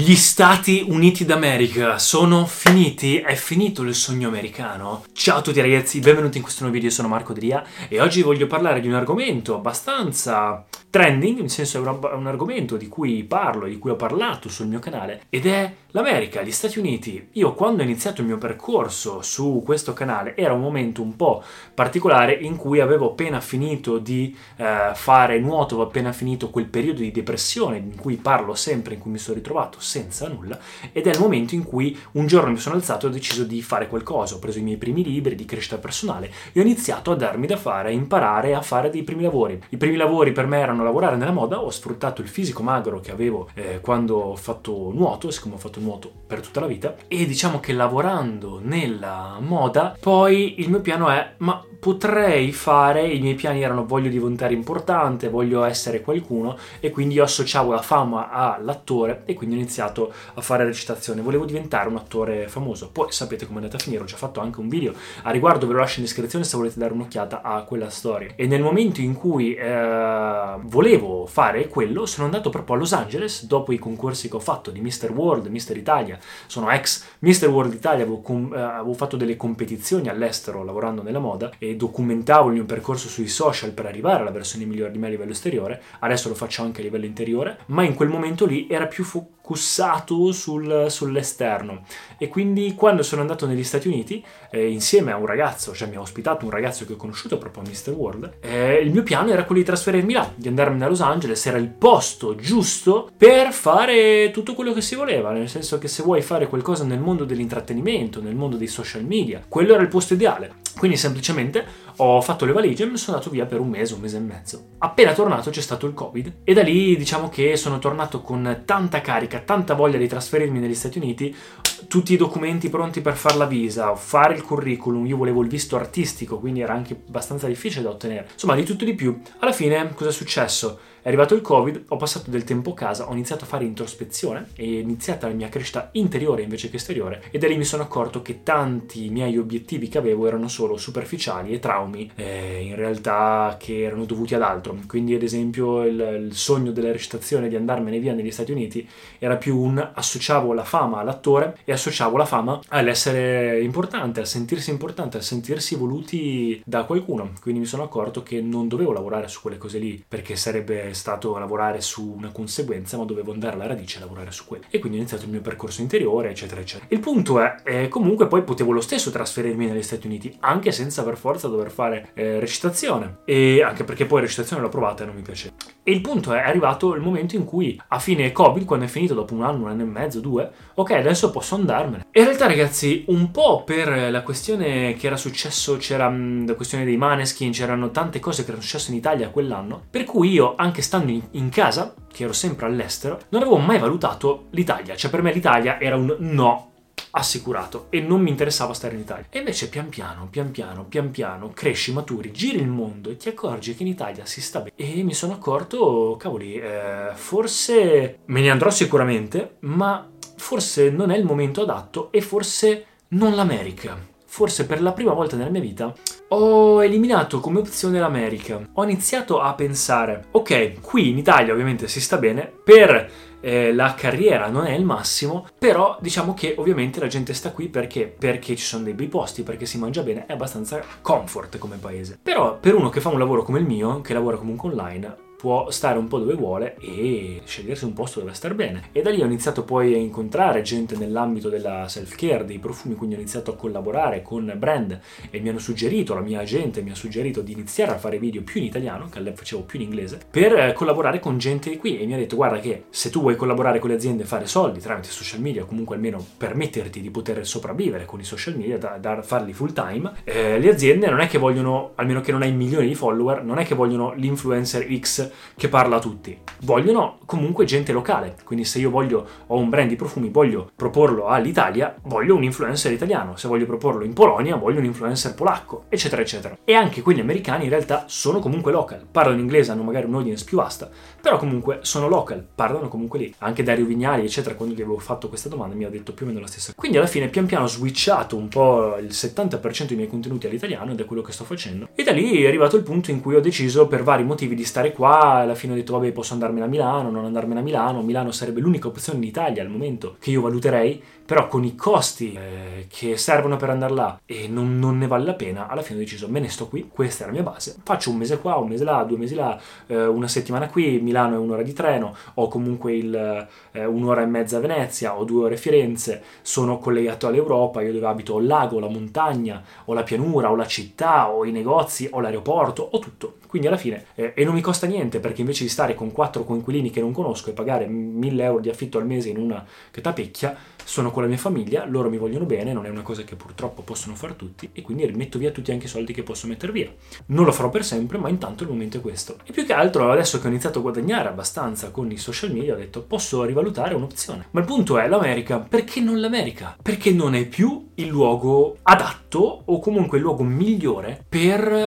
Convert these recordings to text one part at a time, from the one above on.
Gli Stati Uniti d'America sono finiti? È finito il sogno americano? Ciao a tutti ragazzi, benvenuti in questo nuovo video, sono Marco Dria e oggi voglio parlare di un argomento abbastanza trending, nel senso è un, argomento di cui parlo, di cui ho parlato sul mio canale ed è l'America, gli Stati Uniti. Io quando ho iniziato il mio percorso su questo canale era un momento un po' particolare in cui avevo appena finito di eh, fare nuoto, avevo appena finito quel periodo di depressione in cui parlo sempre, in cui mi sono ritrovato senza nulla ed è il momento in cui un giorno mi sono alzato e ho deciso di fare qualcosa, ho preso i miei primi libri di crescita personale e ho iniziato a darmi da fare, a imparare a fare dei primi lavori. I primi lavori per me erano lavorare nella moda, ho sfruttato il fisico magro che avevo eh, quando ho fatto nuoto, siccome ho fatto nuoto per tutta la vita e diciamo che lavorando nella moda poi il mio piano è ma potrei fare, i miei piani erano voglio diventare importante, voglio essere qualcuno e quindi io associavo la fama all'attore e quindi ho iniziato a fare recitazione, volevo diventare un attore famoso, poi sapete come è andata a finire, ho già fatto anche un video a riguardo, ve lo lascio in descrizione se volete dare un'occhiata a quella storia e nel momento in cui eh, volevo fare quello sono andato proprio a Los Angeles dopo i concorsi che ho fatto di Mr. World, Mr. Italia, sono ex Mr. World Italia, avevo, com- eh, avevo fatto delle competizioni all'estero lavorando nella moda e documentavo il mio percorso sui social per arrivare alla versione migliore di me a livello esteriore, adesso lo faccio anche a livello interiore, ma in quel momento lì era più focussato sul, sull'esterno e quindi quando sono andato negli Stati Uniti eh, insieme a un ragazzo, cioè mi ha ospitato un ragazzo che ho conosciuto proprio a Mr. World, eh, il mio piano era quello di trasferirmi là, di andarmene a Los Angeles, era il posto giusto per fare tutto quello che si voleva, nel senso che se vuoi fare qualcosa nel mondo dell'intrattenimento, nel mondo dei social media, quello era il posto ideale. Quindi semplicemente ho fatto le valigie e mi sono andato via per un mese, un mese e mezzo. Appena tornato c'è stato il Covid e da lì diciamo che sono tornato con tanta carica, tanta voglia di trasferirmi negli Stati Uniti, tutti i documenti pronti per fare la visa, fare il curriculum, io volevo il visto artistico, quindi era anche abbastanza difficile da ottenere. Insomma, di tutto di più. Alla fine cosa è successo? È arrivato il Covid, ho passato del tempo a casa, ho iniziato a fare introspezione e è iniziata la mia crescita interiore invece che esteriore e da lì mi sono accorto che tanti miei obiettivi che avevo erano solo superficiali e traumi eh, in realtà che erano dovuti ad altro. Quindi ad esempio il, il, sogno della recitazione di andarmene via negli Stati Uniti era più un associavo la fama all'attore e associavo la fama all'essere importante, al sentirsi importante, al sentirsi voluti da qualcuno. Quindi mi sono accorto che non dovevo lavorare su quelle cose lì perché sarebbe stato lavorare su una conseguenza, ma dovevo andare alla radice a lavorare su quello. E quindi ho iniziato il mio percorso interiore, eccetera, eccetera. Il punto è, eh, comunque poi potevo lo stesso trasferirmi negli Stati Uniti, anche senza per forza dover fare eh, recitazione. E anche perché poi recitazione l'ho provata e non mi piaceva. E il punto è, è arrivato il momento in cui, a fine Covid, quando è finito dopo un anno, un anno e mezzo, due, ok, adesso posso andarmene. E in realtà, ragazzi, un po' per la questione che era successo, c'era mh, la questione dei maneskin, c'erano tante cose che erano successe in Italia quell'anno, per cui io, anche stando in, in casa, che ero sempre all'estero, non avevo mai valutato l'Italia. Cioè, per me l'Italia era un no assicurato e non mi interessava stare in Italia. E invece pian piano, pian piano, pian piano cresci, maturi, giri il mondo e ti accorgi che in Italia si sta bene. E mi sono accorto, cavoli, eh, forse me ne andrò sicuramente, ma forse non è il momento adatto e forse non l'America. Forse per la prima volta nella mia vita ho eliminato come opzione l'America. Ho iniziato a pensare, ok, qui in Italia ovviamente si sta bene, per eh, la carriera non è il massimo, però diciamo che ovviamente la gente sta qui perché? Perché ci sono dei bei posti, perché si mangia bene, è abbastanza comfort come paese. Però per uno che fa un lavoro come il mio, che lavora comunque online, può stare un po' dove vuole e scegliersi un posto dove star bene. E da lì ho iniziato poi a incontrare gente nell'ambito della self-care, dei profumi, quindi ho iniziato a collaborare con brand e mi hanno suggerito, la mia agente mi ha suggerito di iniziare a fare video più in italiano, che all'epoca facevo più in inglese, per eh, collaborare con gente qui e mi ha detto guarda che se tu vuoi collaborare con le aziende e fare soldi tramite social media, comunque almeno permetterti di poter sopravvivere con i social media, da, da farli full time, eh, le aziende non è che vogliono, almeno che non hai milioni di follower, non è che vogliono l'influencer X che parla a tutti. Vogliono comunque gente locale. Quindi se io voglio, ho un brand di profumi, voglio proporlo all'Italia, voglio un influencer italiano. Se voglio proporlo in Polonia, voglio un influencer polacco, eccetera, eccetera. E anche quelli americani in realtà sono comunque local. Parlano inglese, hanno magari un'audience più vasta, però comunque sono local, parlano comunque lì. Anche Dario Vignali, eccetera, quando gli avevo fatto questa domanda mi ha detto più o meno la stessa cosa. Quindi alla fine pian piano ho switchato un po' il 70% dei miei contenuti all'italiano ed è quello che sto facendo. E da lì è arrivato il punto in cui ho deciso per vari motivi di stare qua, alla fine ho detto vabbè posso andarmene a Milano, non andarmene a Milano, Milano sarebbe l'unica opzione in Italia al momento che io valuterei, però con i costi eh, che servono per andare là e non, non, ne vale la pena, alla fine ho deciso me ne sto qui, questa è la mia base, faccio un mese qua, un mese là, due mesi là, eh, una settimana qui, Milano è un'ora di treno, ho comunque il, eh, un'ora e mezza a Venezia, ho due ore a Firenze, sono collegato all'Europa, io dove abito ho il lago, la montagna, ho la pianura, ho la città, ho i negozi, ho l'aeroporto, ho tutto. Quindi alla fine, eh, e non mi costa niente perché invece di stare con quattro coinquilini che non conosco e pagare 1000 euro di affitto al mese in una catapecchia, sono con la mia famiglia, loro mi vogliono bene, non è una cosa che purtroppo possono fare tutti e quindi rimetto via tutti anche i soldi che posso mettere via. Non lo farò per sempre, ma intanto il momento è questo. E più che altro, adesso che ho iniziato a guadagnare abbastanza con i social media, ho detto posso rivalutare un'opzione. Ma il punto è l'America, perché non l'America? Perché non è più il luogo adatto o comunque il luogo migliore per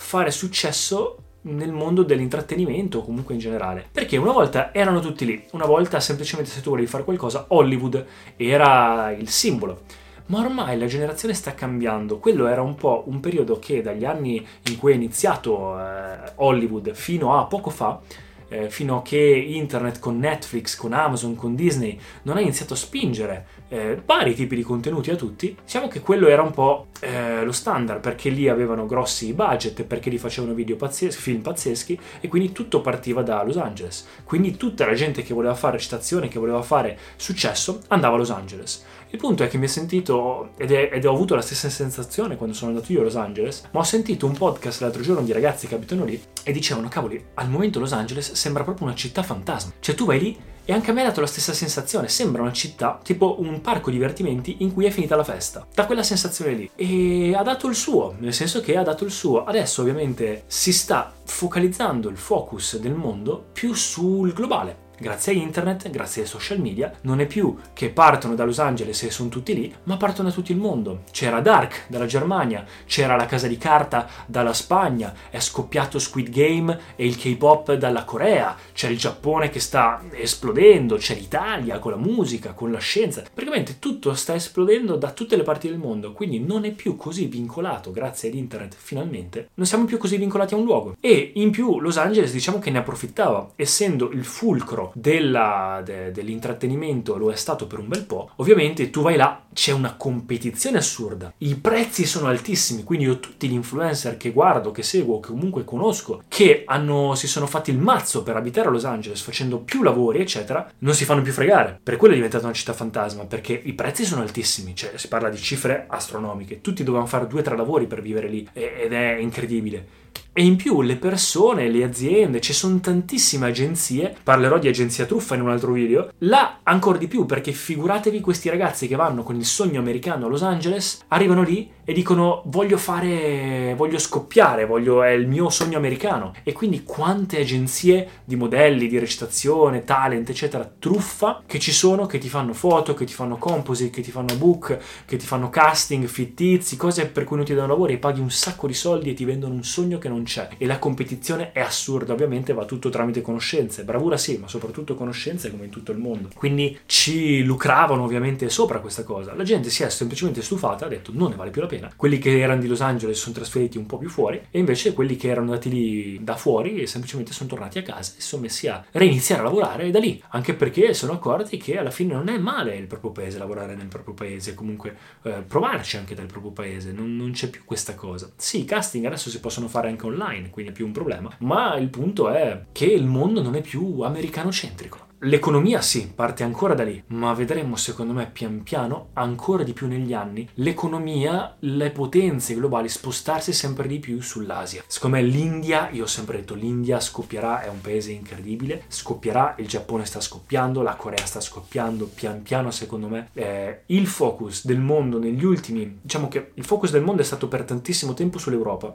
Fare successo nel mondo dell'intrattenimento o comunque in generale. Perché una volta erano tutti lì, una volta semplicemente se tu volevi fare qualcosa, Hollywood era il simbolo. Ma ormai la generazione sta cambiando, quello era un po' un periodo che dagli anni in cui è iniziato eh, Hollywood fino a poco fa eh, fino a che internet con Netflix, con Amazon, con Disney non ha iniziato a spingere eh, vari tipi di contenuti a tutti, diciamo che quello era un po' eh, lo standard perché lì avevano grossi budget, perché lì facevano video pazzeschi, film pazzeschi e quindi tutto partiva da Los Angeles. Quindi tutta la gente che voleva fare recitazione, che voleva fare successo, andava a Los Angeles. Il punto è che mi ho sentito, ed, è, ed ho avuto la stessa sensazione quando sono andato io a Los Angeles, ma ho sentito un podcast l'altro giorno di ragazzi che abitano lì e dicevano, cavoli, al momento Los Angeles sembra proprio una città fantasma. Cioè tu vai lì e anche a me ha dato la stessa sensazione, sembra una città, tipo un parco divertimenti in cui è finita la festa. Da quella sensazione lì. E ha dato il suo, nel senso che ha dato il suo. Adesso ovviamente si sta focalizzando il focus del mondo più sul globale grazie a internet, grazie ai social media, non è più che partono da Los Angeles e sono tutti lì, ma partono da tutto il mondo. C'era Dark dalla Germania, c'era la casa di carta dalla Spagna, è scoppiato Squid Game e il K-pop dalla Corea, c'è il Giappone che sta esplodendo, c'è l'Italia con la musica, con la scienza. Praticamente tutto sta esplodendo da tutte le parti del mondo, quindi non è più così vincolato, grazie ad internet finalmente, non siamo più così vincolati a un luogo. E in più Los Angeles diciamo che ne approfittava, essendo il fulcro della, de, dell'intrattenimento lo è stato per un bel po', ovviamente tu vai là, c'è una competizione assurda. I prezzi sono altissimi, quindi io tutti gli influencer che guardo, che seguo, che comunque conosco, che hanno, si sono fatti il mazzo per abitare a Los Angeles facendo più lavori, eccetera, non si fanno più fregare. Per quello è diventata una città fantasma, perché i prezzi sono altissimi, cioè si parla di cifre astronomiche. Tutti dovevano fare due o tre lavori per vivere lì ed è incredibile. E in più le persone, le aziende, ci sono tantissime agenzie, parlerò di agenzia truffa in un altro video, là ancora di più perché figuratevi questi ragazzi che vanno con il sogno americano a Los Angeles, arrivano lì e dicono voglio fare, voglio scoppiare, voglio, è il mio sogno americano. E quindi quante agenzie di modelli, di recitazione, talent, eccetera, truffa che ci sono, che ti fanno foto, che ti fanno composite, che ti fanno book, che ti fanno casting, fittizi, cose per cui non ti danno lavoro e paghi un sacco di soldi e ti vendono un sogno che non c'è. E la competizione è assurda, ovviamente va tutto tramite conoscenze, bravura sì, ma soprattutto conoscenze come in tutto il mondo. Quindi ci lucravano ovviamente sopra questa cosa. La gente si è semplicemente stufata, ha detto non ne vale più la pena. Quelli che erano di Los Angeles sono trasferiti un po' più fuori e invece quelli che erano andati lì da fuori semplicemente sono tornati a casa e sono messi a reiniziare a lavorare da lì, anche perché sono accorti che alla fine non è male il proprio paese, lavorare nel proprio paese, comunque eh, provarci anche dal proprio paese, non, non c'è più questa cosa. Sì, i casting adesso si possono fare anche online, quindi è più un problema, ma il punto è che il mondo non è più americano-centrico. L'economia sì, parte ancora da lì, ma vedremo secondo me pian piano, ancora di più negli anni, l'economia, le potenze globali spostarsi sempre di più sull'Asia. Secondo me l'India, io ho sempre detto l'India scoppierà, è un paese incredibile, scoppierà, il Giappone sta scoppiando, la Corea sta scoppiando, pian piano secondo me eh, il focus del mondo negli ultimi, diciamo che il focus del mondo è stato per tantissimo tempo sull'Europa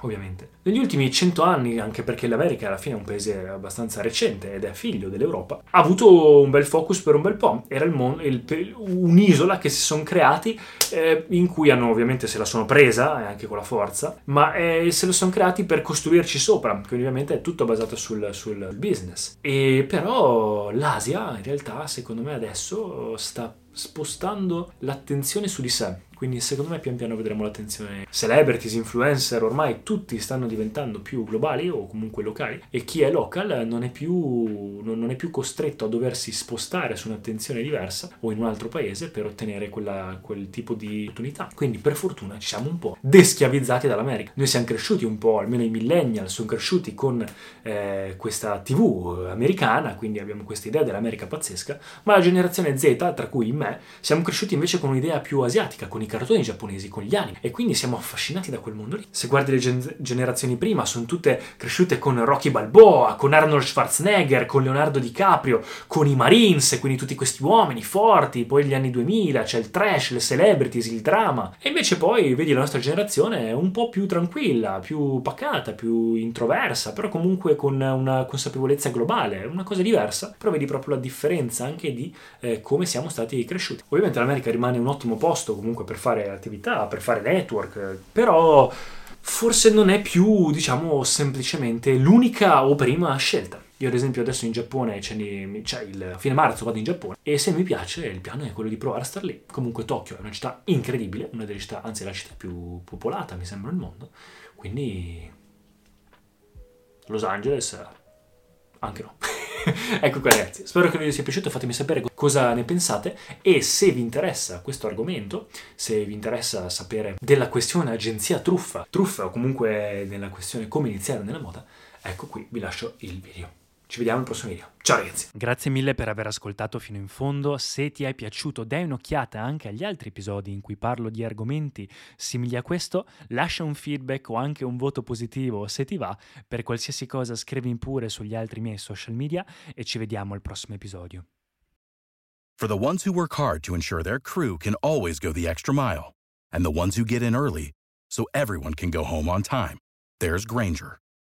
ovviamente. Negli ultimi cento anni, anche perché l'America alla fine è un paese abbastanza recente ed è figlio dell'Europa, ha avuto un bel focus per un bel po'. Era il mon- il, un'isola che si sono creati eh, in cui hanno ovviamente se la sono presa, e anche con la forza, ma eh, se lo sono creati per costruirci sopra, quindi ovviamente è tutto basato sul, sul business. E però l'Asia in realtà secondo me adesso sta spostando l'attenzione su di sé quindi secondo me pian piano vedremo l'attenzione celebrities, influencer, ormai tutti stanno diventando più globali o comunque locali e chi è local non è più, non è più costretto a doversi spostare su un'attenzione diversa o in un altro paese per ottenere quella, quel tipo di opportunità. Quindi per fortuna ci siamo un po' deschiavizzati dall'America. Noi siamo cresciuti un po', almeno i millennial sono cresciuti con eh, questa TV americana, quindi abbiamo questa idea dell'America pazzesca, ma la generazione Z, tra cui me, siamo cresciuti invece con un'idea più asiatica, con i cartoni giapponesi, con gli anime, e quindi siamo affascinati da quel mondo lì. Se guardi le gen- generazioni prima, sono tutte cresciute con Rocky Balboa, con Arnold Schwarzenegger, con Leonardo DiCaprio, con i Marines, quindi tutti questi uomini forti, poi gli anni 2000, c'è il trash, le celebrities, il drama, e invece poi vedi la nostra generazione è un po' più tranquilla, più pacata, più introversa, però comunque con una consapevolezza globale, una cosa diversa, però vedi proprio la differenza anche di eh, come siamo stati cresciuti. Ovviamente l'America rimane un ottimo posto comunque per fare attività, per fare network, però forse non è più, diciamo, semplicemente l'unica o prima scelta. Io ad esempio adesso in Giappone, c'è, c'è il fine marzo vado in Giappone e se mi piace il piano è quello di provare a star lì. Comunque Tokyo è una città incredibile, una delle città, anzi la città più popolata mi sembra al mondo, quindi Los Angeles anche no. ecco qua ragazzi, spero che il video sia piaciuto, fatemi sapere cosa ne pensate e se vi interessa questo argomento, se vi interessa sapere della questione agenzia truffa, truffa o comunque della questione come iniziare nella moda, ecco qui vi lascio il video. Ci vediamo al prossimo video. Ciao ragazzi. Grazie mille per aver ascoltato fino in fondo. Se ti è piaciuto, dai un'occhiata anche agli altri episodi in cui parlo di argomenti simili a questo. Lascia un feedback o anche un voto positivo se ti va. Per qualsiasi cosa scrivi pure sugli altri miei social media e ci vediamo al prossimo episodio. For the ones who work hard to ensure their crew can always go the extra mile and the ones who get in early so everyone can go home on time. There's Granger